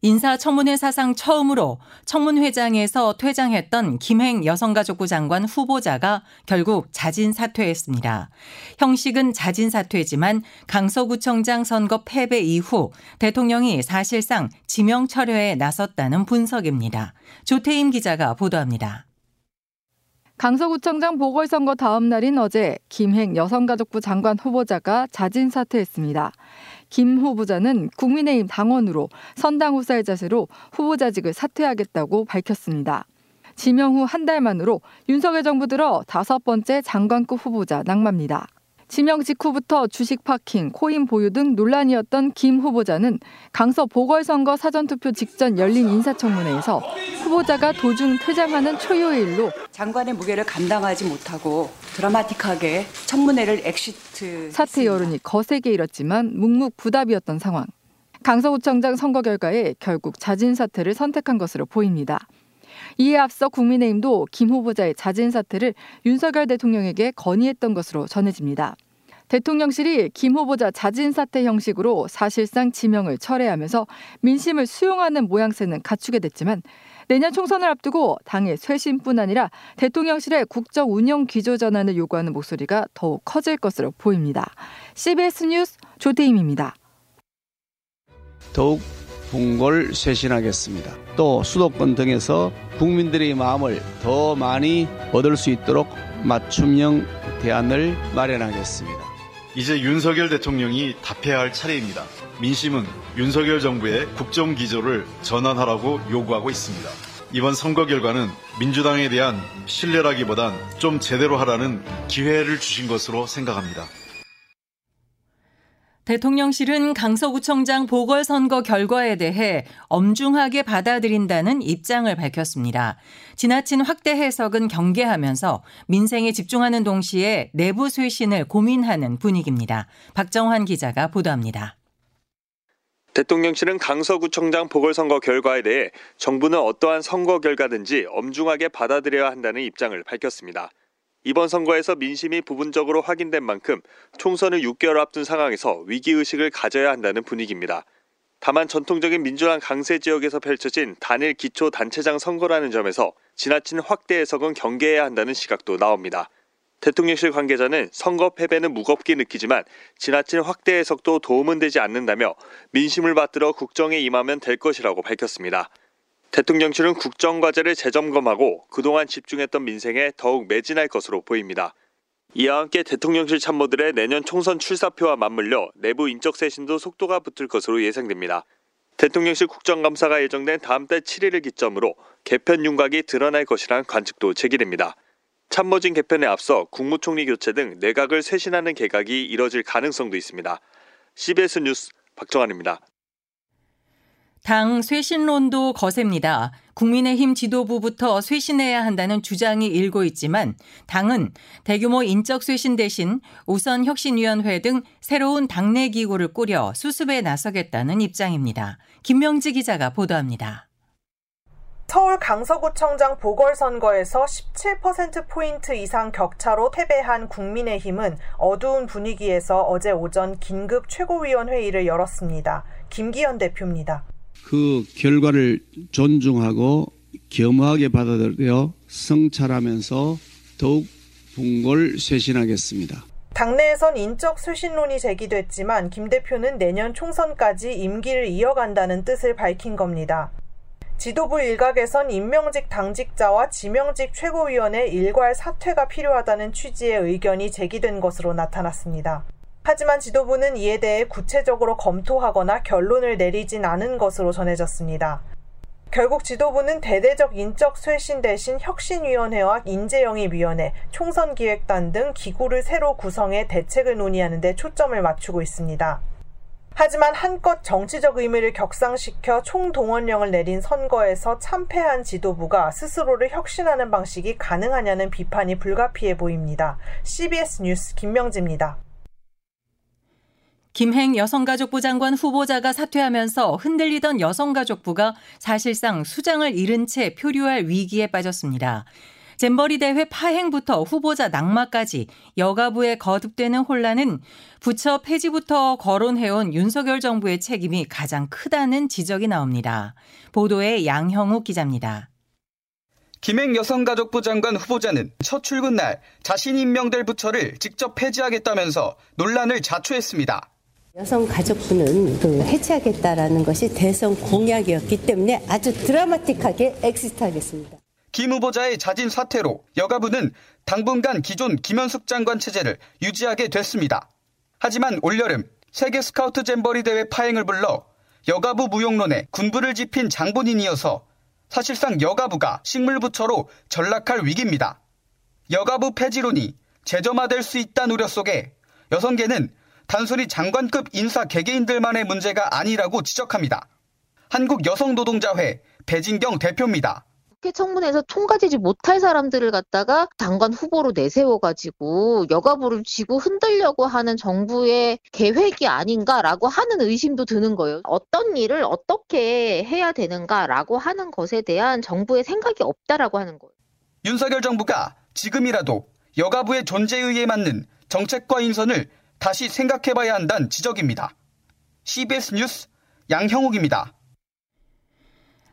인사청문회 사상 처음으로 청문회장에서 퇴장했던 김행 여성가족부 장관 후보자가 결국 자진 사퇴했습니다. 형식은 자진 사퇴지만 강서구청장 선거 패배 이후 대통령이 사실상 지명 철회에 나섰다는 분석입니다. 조태임 기자가 보도합니다. 강서구청장 보궐선거 다음 날인 어제 김행 여성가족부 장관 후보자가 자진 사퇴했습니다. 김 후보자는 국민의힘 당원으로 선당 후사의 자세로 후보자직을 사퇴하겠다고 밝혔습니다. 지명 후 한 달 만으로 윤석열 정부 들어 다섯 번째 장관급 후보자 낙마입니다. 지명 직후부터 주식 파킹, 코인 보유 등 논란이었던 김 후보자는 강서 보궐선거 사전투표 직전 열린 인사청문회에서 후보자가 도중 퇴장하는 초유의 일로 장관의 무게를 감당하지 못하고 드라마틱하게 청문회를 exit 사퇴 여론이 거세게 일었지만 묵묵부답이었던 상황. 강서구청장 선거 결과에 결국 자진 사퇴를 선택한 것으로 보입니다. 이에 앞서 국민의힘도 김 후보자의 자진 사퇴를 윤석열 대통령에게 건의했던 것으로 전해집니다. 대통령실이 김 후보자 자진 사퇴 형식으로 사실상 지명을 철회하면서 민심을 수용하는 모양새는 갖추게 됐지만 내년 총선을 앞두고 당의 쇄신뿐 아니라 대통령실의 국정 운영 기조 전환을 요구하는 목소리가 더욱 커질 것으로 보입니다. CBS 뉴스 조태임입니다. 더욱 궁궐 쇄신하겠습니다. 또 수도권 등에서 국민들의 마음을 더 많이 얻을 수 있도록 맞춤형 대안을 마련하겠습니다. 이제 윤석열 대통령이 답해야 할 차례입니다. 민심은 윤석열 정부의 국정 기조를 전환하라고 요구하고 있습니다. 이번 선거 결과는 민주당에 대한 신뢰라기보단 좀 제대로 하라는 기회를 주신 것으로 생각합니다. 대통령실은 강서구청장 보궐선거 결과에 대해 엄중하게 받아들인다는 입장을 밝혔습니다. 지나친 확대 해석은 경계하면서 민생에 집중하는 동시에 내부 쇄신을 고민하는 분위기입니다. 박정환 기자가 보도합니다. 대통령실은 강서구청장 보궐선거 결과에 대해 정부는 어떠한 선거 결과든지 엄중하게 받아들여야 한다는 입장을 밝혔습니다. 이번 선거에서 민심이 부분적으로 확인된 만큼 총선을 6개월 앞둔 상황에서 위기의식을 가져야 한다는 분위기입니다. 다만 전통적인 민주당 강세 지역에서 펼쳐진 단일 기초 단체장 선거라는 점에서 지나친 확대 해석은 경계해야 한다는 시각도 나옵니다. 대통령실 관계자는 선거 패배는 무겁게 느끼지만 지나친 확대 해석도 도움은 되지 않는다며 민심을 받들어 국정에 임하면 될 것이라고 밝혔습니다. 대통령실은 국정과제를 재점검하고 그동안 집중했던 민생에 더욱 매진할 것으로 보입니다. 이와 함께 대통령실 참모들의 내년 총선 출사표와 맞물려 내부 인적 쇄신도 속도가 붙을 것으로 예상됩니다. 대통령실 국정감사가 예정된 다음 달 7일을 기점으로 개편 윤곽이 드러날 것이란 관측도 제기됩니다. 참모진 개편에 앞서 국무총리 교체 등 내각을 쇄신하는 개각이 이뤄질 가능성도 있습니다. CBS 뉴스 박정환입니다. 당 쇄신론도 거셉니다. 국민의힘 지도부부터 쇄신해야 한다는 주장이 일고 있지만 당은 대규모 인적 쇄신 대신 우선 혁신위원회 등 새로운 당내 기구를 꾸려 수습에 나서겠다는 입장입니다. 김명지 기자가 보도합니다. 서울 강서구청장 보궐선거에서 17%포인트 이상 격차로 패배한 국민의힘은 어두운 분위기에서 어제 오전 긴급 최고위원회의를 열었습니다. 김기현 대표입니다. 그 결과를 존중하고 겸허하게 받아들여 성찰하면서 더욱 분골 쇄신하겠습니다. 당내에선 인적 쇄신론이 제기됐지만 김 대표는 내년 총선까지 임기를 이어간다는 뜻을 밝힌 겁니다. 지도부 일각에선 임명직 당직자와 지명직 최고위원의 일괄 사퇴가 필요하다는 취지의 의견이 제기된 것으로 나타났습니다. 하지만 지도부는 이에 대해 구체적으로 검토하거나 결론을 내리진 않은 것으로 전해졌습니다. 결국 지도부는 대대적 인적 쇄신 대신 혁신위원회와 인재영입위원회, 총선기획단 등 기구를 새로 구성해 대책을 논의하는 데 초점을 맞추고 있습니다. 하지만 한껏 정치적 의미를 격상시켜 총동원령을 내린 선거에서 참패한 지도부가 스스로를 혁신하는 방식이 가능하냐는 비판이 불가피해 보입니다. CBS 뉴스 김명지입니다. 김행 여성가족부 장관 후보자가 사퇴하면서 흔들리던 여성가족부가 사실상 수장을 잃은 채 표류할 위기에 빠졌습니다. 잼버리 대회 파행부터 후보자 낙마까지 여가부에 거듭되는 혼란은 부처 폐지부터 거론해온 윤석열 정부의 책임이 가장 크다는 지적이 나옵니다. 보도에 양형욱 기자입니다. 김행 여성가족부 장관 후보자는 첫 출근 날 자신이 임명될 부처를 직접 폐지하겠다면서 논란을 자초했습니다. 여성 가족부는 그 해체하겠다라는 것이 대선 공약이었기 때문에 아주 드라마틱하게 엑시트하겠습니다. 김 후보자의 자진 사퇴로 여가부는 당분간 기존 김현숙 장관 체제를 유지하게 됐습니다. 하지만 올여름 세계 스카우트 잼버리 대회 파행을 불러 여가부 무용론에 군부를 집힌 장본인이어서 사실상 여가부가 식물부처로 전락할 위기입니다. 여가부 폐지론이 재점화될 수 있다는 우려 속에 여성계는 단순히 장관급 인사 개개인들만의 문제가 아니라고 지적합니다. 한국여성노동자회 배진경 대표입니다. 국회 청문회에서 통과되지 못할 사람들을 갖다가 장관 후보로 내세워가지고 여가부를 쥐고 흔들려고 하는 정부의 계획이 아닌가라고 하는 의심도 드는 거예요. 어떤 일을 어떻게 해야 되는가라고 하는 것에 대한 정부의 생각이 없다라고 하는 거예요. 윤석열 정부가 지금이라도 여가부의 존재의에 맞는 정책과 인선을 다시 생각해봐야 한다는 지적입니다. CBS 뉴스 양형욱입니다.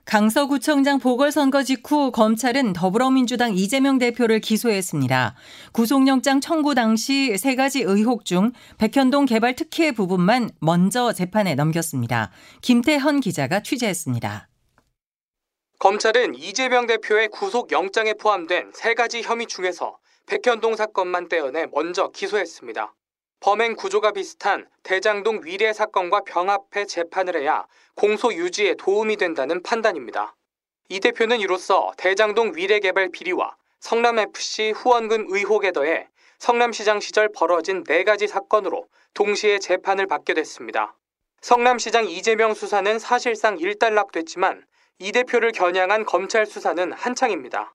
강서구청장 보궐선거 직후 검찰은 더불어민주당 이재명 대표를 기소했습니다. 구속영장 청구 당시 세 가지 의혹 중 백현동 개발 특혜 부분만 먼저 재판에 넘겼습니다. 김태현 기자가 취재했습니다. 검찰은 이재명 대표의 구속영장에 포함된 세 가지 혐의 중에서 백현동 사건만 떼어내 먼저 기소했습니다. 범행 구조가 비슷한 대장동 위례 사건과 병합해 재판을 해야 공소 유지에 도움이 된다는 판단입니다. 이 대표는 이로써 대장동 위례 개발 비리와 성남FC 후원금 의혹에 더해 성남시장 시절 벌어진 네 가지 사건으로 동시에 재판을 받게 됐습니다. 성남시장 이재명 수사는 사실상 일단락됐지만 이 대표를 겨냥한 검찰 수사는 한창입니다.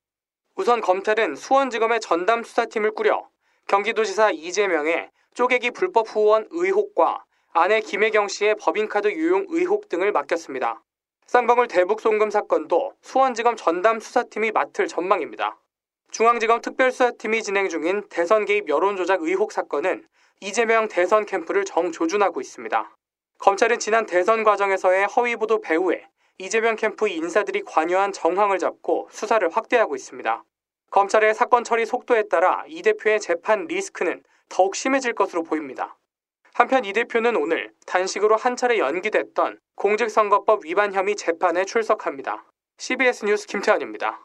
우선 검찰은 수원지검의 전담 수사팀을 꾸려 경기도지사 이재명의 쪼개기 불법 후원 의혹과 아내 김혜경 씨의 법인카드 유용 의혹 등을 맡겼습니다. 쌍방울 대북 송금 사건도 수원지검 전담 수사팀이 맡을 전망입니다. 중앙지검 특별수사팀이 진행 중인 대선 개입 여론조작 의혹 사건은 이재명 대선 캠프를 정조준하고 있습니다. 검찰은 지난 대선 과정에서의 허위보도 배후에 이재명 캠프 인사들이 관여한 정황을 잡고 수사를 확대하고 있습니다. 검찰의 사건 처리 속도에 따라 이 대표의 재판 리스크는 더욱 심해질 것으로 보입니다. 한편 이 대표는 오늘 단식으로 한 차례 연기됐던 공직선거법 위반 혐의 재판에 출석합니다. CBS 뉴스 김태환입니다.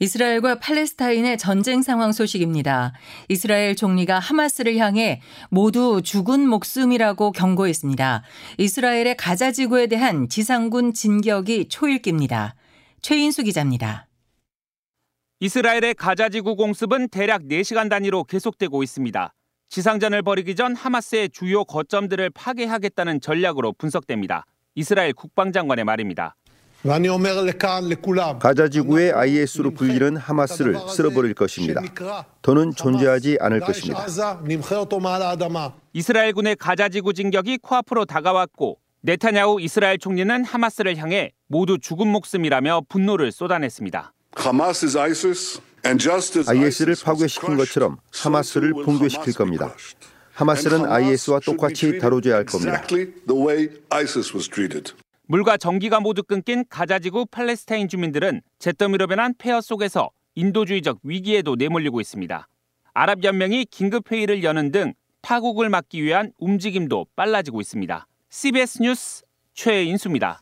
이스라엘과 팔레스타인의 전쟁 상황 소식입니다. 이스라엘 총리가 하마스를 향해 모두 죽은 목숨이라고 경고했습니다. 이스라엘의 가자 지구에 대한 지상군 진격이 초읽기입니다. 최인수 기자입니다. 이스라엘의 가자 지구 공습은 대략 4시간 단위로 계속되고 있습니다. 지상전을 벌이기 전 하마스의 주요 거점들을 파괴하겠다는 전략으로 분석됩니다. 이스라엘 국방장관의 말입니다. 가자 지구의 IS로 불리는 하마스를 쓸어버릴 것입니다. 더는 존재하지 않을 것입니다. 이스라엘군의 가자 지구 진격이 코앞으로 다가왔고 네타냐후 이스라엘 총리는 하마스를 향해 모두 죽은 목숨이라며 분노를 쏟아냈습니다. IS를 파괴시킨 것처럼 하마스를 붕괴시킬 겁니다. 하마스는 IS와 똑같이 다뤄져야 할 겁니다. 물과 전기가 모두 끊긴 가자지구 팔레스타인 주민들은 잿더미로 변한 폐허 속에서 인도주의적 위기에도 내몰리고 있습니다. 아랍연맹이 긴급회의를 여는 등 파국을 막기 위한 움직임도 빨라지고 있습니다. CBS 뉴스 최인수입니다.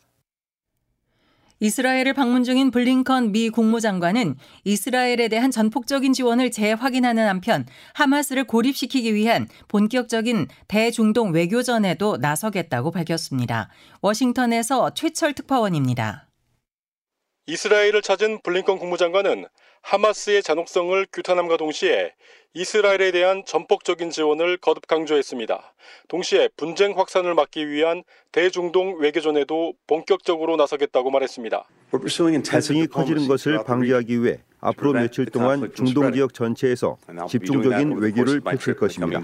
이스라엘을 방문 중인 블링컨 미 국무장관은 이스라엘에 대한 전폭적인 지원을 재확인하는 한편 하마스를 고립시키기 위한 본격적인 대중동 외교전에도 나서겠다고 밝혔습니다. 워싱턴에서 최철 특파원입니다. 이스라엘을 찾은 블링컨 국무장관은 하마스의 잔혹성을 규탄함과 동시에 이스라엘에 대한 전폭적인 지원을 거듭 강조했습니다. 동시에 분쟁 확산을 막기 위한 대중동 외교전에도 본격적으로 나서겠다고 말했습니다. 갈등이 커지는 것을 방지하기 위해 앞으로 며칠 동안 중동 지역 전체에서 집중적인 외교를 펼칠 것입니다.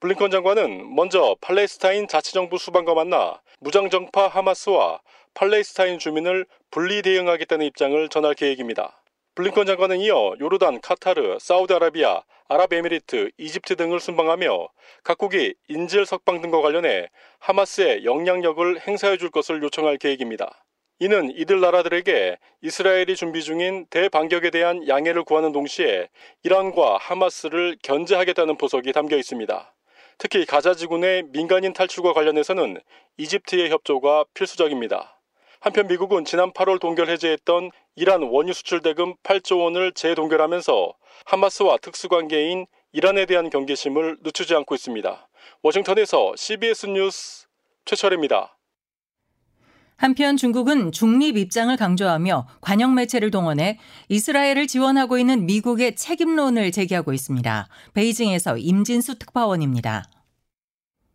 블링컨 장관은 먼저 팔레스타인 자치정부 수반과 만나 무장정파 하마스와 팔레스타인 주민을 분리 대응하겠다는 입장을 전할 계획입니다. 블링컨 장관은 이어 요르단, 카타르, 사우디아라비아, 아랍에미리트, 이집트 등을 순방하며 각국이 인질 석방 등과 관련해 하마스의 영향력을 행사해 줄 것을 요청할 계획입니다. 이는 이들 나라들에게 이스라엘이 준비 중인 대반격에 대한 양해를 구하는 동시에 이란과 하마스를 견제하겠다는 보석이 담겨 있습니다. 특히 가자지군의 민간인 탈출과 관련해서는 이집트의 협조가 필수적입니다. 한편 미국은 지난 8월 동결 해제했던 이란 원유 수출 대금 8조 원을 재동결하면서 하마스와 특수관계인 이란에 대한 경계심을 늦추지 않고 있습니다. 워싱턴에서 CBS 뉴스 최철입니다. 한편 중국은 중립 입장을 강조하며 관영 매체를 동원해 이스라엘을 지원하고 있는 미국의 책임론을 제기하고 있습니다. 베이징에서 임진수 특파원입니다.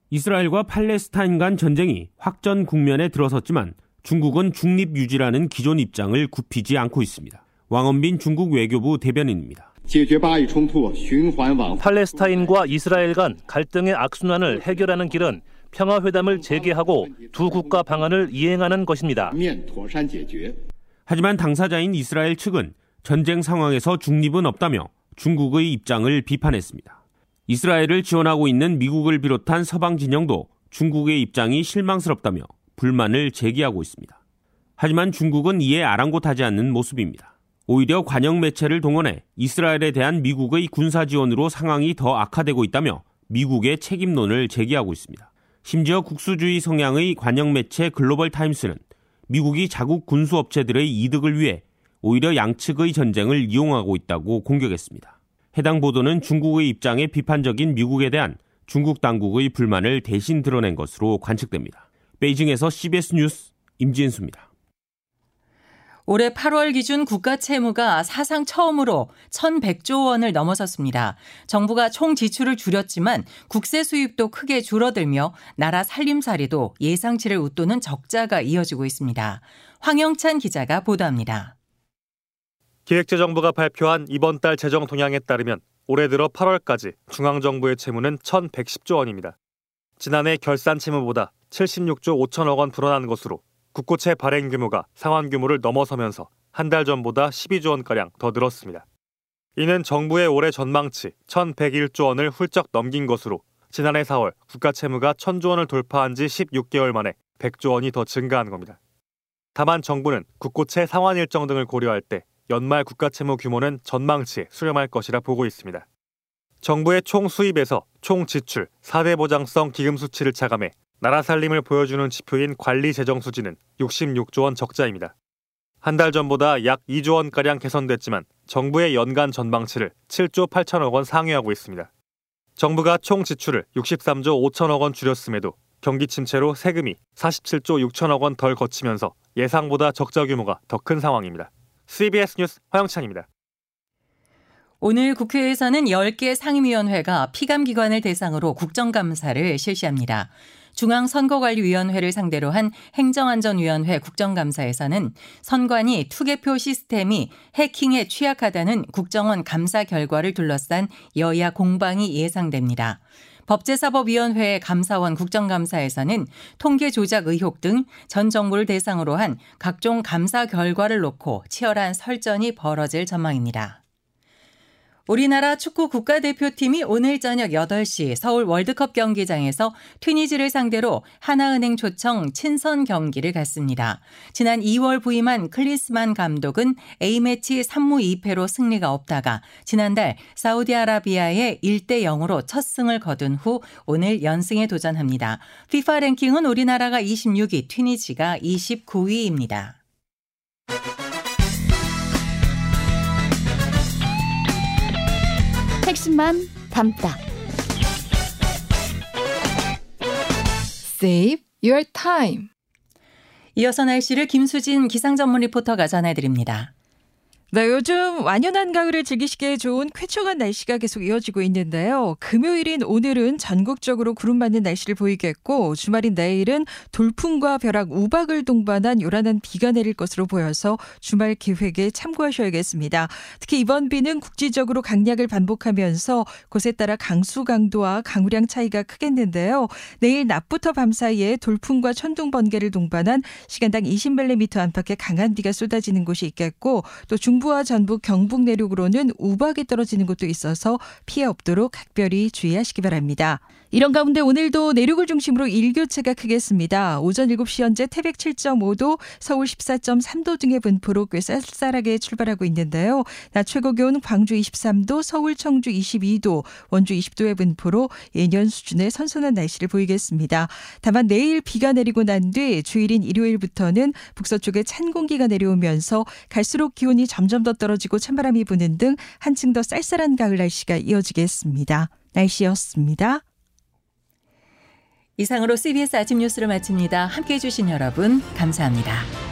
이스라엘과 팔레스타인 간 전쟁이 확전 국면에 들어섰지만 중국은 중립 유지라는 기존 입장을 굽히지 않고 있습니다. 왕원빈 중국 외교부 대변인입니다. 팔레스타인과 이스라엘 간 갈등의 악순환을 해결하는 길은 평화회담을 재개하고 두 국가 방안을 이행하는 것입니다. 하지만 당사자인 이스라엘 측은 전쟁 상황에서 중립은 없다며 중국의 입장을 비판했습니다. 이스라엘을 지원하고 있는 미국을 비롯한 서방 진영도 중국의 입장이 실망스럽다며 불만을 제기하고 있습니다. 하지만 중국은 이에 아랑곳하지 않는 모습입니다. 오히려 관영 매체를 동원해 이스라엘에 대한 미국의 군사 지원으로 상황이 더 악화되고 있다며 미국의 책임론을 제기하고 있습니다. 심지어 국수주의 성향의 관영 매체 글로벌 타임스는 미국이 자국 군수 업체들의 이득을 위해 오히려 양측의 전쟁을 이용하고 있다고 공격했습니다. 해당 보도는 중국의 입장에 비판적인 미국에 대한 중국 당국의 불만을 대신 드러낸 것으로 관측됩니다. 베이징에서 CBS 뉴스 임진수입니다. 올해 8월 기준 국가 채무가 사상 처음으로 1,100조 원을 넘어섰습니다. 정부가 총 지출을 줄였지만 국세 수입도 크게 줄어들며 나라 살림살이도 예상치를 웃도는 적자가 이어지고 있습니다. 황영찬 기자가 보도합니다. 기획재정부가 발표한 이번 달 재정 동향에 따르면 올해 들어 8월까지 중앙정부의 채무는 1,110조 원입니다. 지난해 결산 채무보다 76조 5천억 원 불어난 것으로 국고채 발행 규모가 상환 규모를 넘어서면서 한 달 전보다 12조 원가량 더 늘었습니다. 이는 정부의 올해 전망치 1,101조 원을 훌쩍 넘긴 것으로 지난해 4월 국가 채무가 1,000조 원을 돌파한 지 16개월 만에 100조 원이 더 증가한 겁니다. 다만 정부는 국고채 상환 일정 등을 고려할 때 연말 국가 채무 규모는 전망치에 수렴할 것이라 보고 있습니다. 정부의 총 수입에서 총 지출, 4대 보장성 기금 수치를 차감해 나라 살림을 보여주는 지표인 관리 재정 수지는 66조 원 적자입니다. 한 달 전보다 약 2조 원가량 개선됐지만 정부의 연간 전망치를 7조 8천억 원 상회하고 있습니다. 정부가 총 지출을 63조 5천억 원 줄였음에도 경기 침체로 세금이 47조 6천억 원 덜 거치면서 예상보다 적자 규모가 더 큰 상황입니다. CBS 뉴스 화영찬입니다. 오늘 국회에서는 10개 상임위원회가 피감기관을 대상으로 국정감사를 실시합니다. 중앙선거관리위원회를 상대로 한 행정안전위원회 국정감사에서는 선관위 투개표 시스템이 해킹에 취약하다는 국정원 감사 결과를 둘러싼 여야 공방이 예상됩니다. 법제사법위원회 감사원 국정감사에서는 통계 조작 의혹 등 전 정부를 대상으로 한 각종 감사 결과를 놓고 치열한 설전이 벌어질 전망입니다. 우리나라 축구 국가대표팀이 오늘 저녁 8시 서울 월드컵 경기장에서 튀니지를 상대로 하나은행 초청 친선 경기를 갖습니다. 지난 2월 부임한 클리스만 감독은 A매치 3무 2패로 승리가 없다가 지난달 사우디아라비아의 1대 0으로 첫 승을 거둔 후 오늘 연승에 도전합니다. FIFA 랭킹은 우리나라가 26위, 튀니지가 29위입니다. 핵심만 담다. Save your time. 이어서 날씨를 김수진 기상전문 리포터가 전해드립니다. 네, 요즘 완연한 가을을 즐기시기에 좋은 쾌청한 날씨가 계속 이어지고 있는데요. 금요일인 오늘은 전국적으로 구름 많은 날씨를 보이겠고 주말인 내일은 돌풍과 벼락, 우박을 동반한 요란한 비가 내릴 것으로 보여서 주말 계획에 참고하셔야겠습니다. 특히 이번 비는 국지적으로 강약을 반복하면서 곳에 따라 강수 강도와 강우량 차이가 크겠는데요. 내일 낮부터 밤 사이에 돌풍과 천둥 번개를 동반한 시간당 20mm 안팎의 강한 비가 쏟아지는 곳이 있겠고 또 중. 중부와 전북, 경북 내륙으로는 우박이 떨어지는 곳도 있어서 피해 없도록 각별히 주의하시기 바랍니다. 이런 가운데 오늘도 내륙을 중심으로 일교차가 크겠습니다. 오전 7시 현재 태백 7.5도, 서울 14.3도 등의 분포로 꽤 쌀쌀하게 출발하고 있는데요. 낮 최고 기온 광주 23도, 서울 청주 22도, 원주 20도의 분포로 예년 수준의 선선한 날씨를 보이겠습니다. 다만 내일 비가 내리고 난 뒤 주일인 일요일부터는 북서쪽에 찬 공기가 내려오면서 갈수록 기온이 점점 더 떨어지고 찬바람이 부는 등 한층 더 쌀쌀한 가을 날씨가 이어지겠습니다. 날씨였습니다. 이상으로 CBS 아침 뉴스를 마칩니다. 함께 해 주신 여러분 감사합니다.